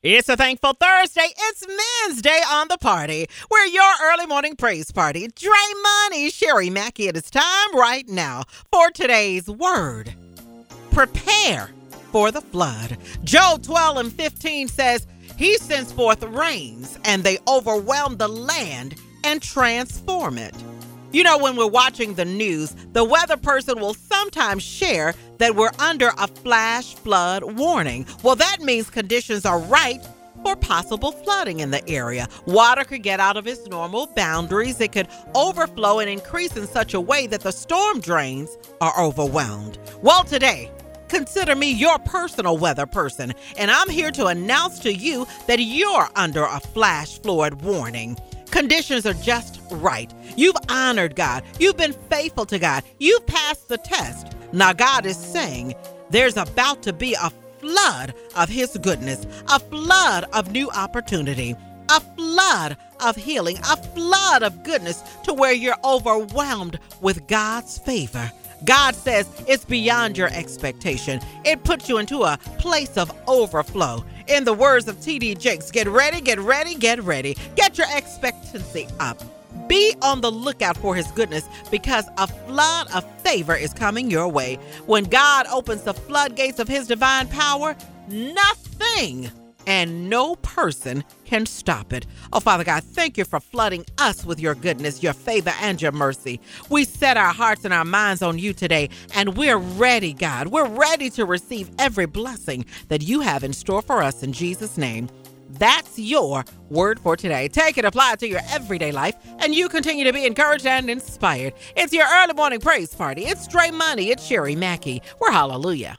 It's a thankful Thursday. It's Men's Day on the party. We're your early morning praise party. Dre Money, Sherry Mackey. It is time right now for today's word. Prepare for the flood. Job 12 and 15 says, He sends forth rains, and they overwhelm the land and transform it. You know, when we're watching the news, the weather person will sometimes share that we're under a flash flood warning. Well, that means conditions are right for possible flooding in the area. Water could get out of its normal boundaries, it could overflow and increase in such a way that the storm drains are overwhelmed. Well, today, Consider me your personal weather person, and I'm here to announce to you that you're under a flash flood warning. Conditions are just right. You've honored God. You've been faithful to God. You've passed the test. Now, God is saying there's about to be a flood of His goodness, a flood of new opportunity, a flood of healing, a flood of goodness to where you're overwhelmed with God's favor. God says it's beyond your expectation. It puts you into a place of overflow. In the words of T.D. Jakes, get ready, get ready, get ready. Get your expectancy up. Be on the lookout for his goodness because a flood of favor is coming your way. When God opens the floodgates of his divine power, nothing and no person can stop it. Oh, Father God, thank you for flooding us with your goodness, your favor, and your mercy. We set our hearts and our minds on you today, and we're ready, God. We're ready to receive every blessing that you have in store for us in Jesus' name. That's your word for today. Take it, apply it to your everyday life, and you continue to be encouraged and inspired. It's your early morning praise party. It's Dre Money. It's Sherry Mackey. We're hallelujah.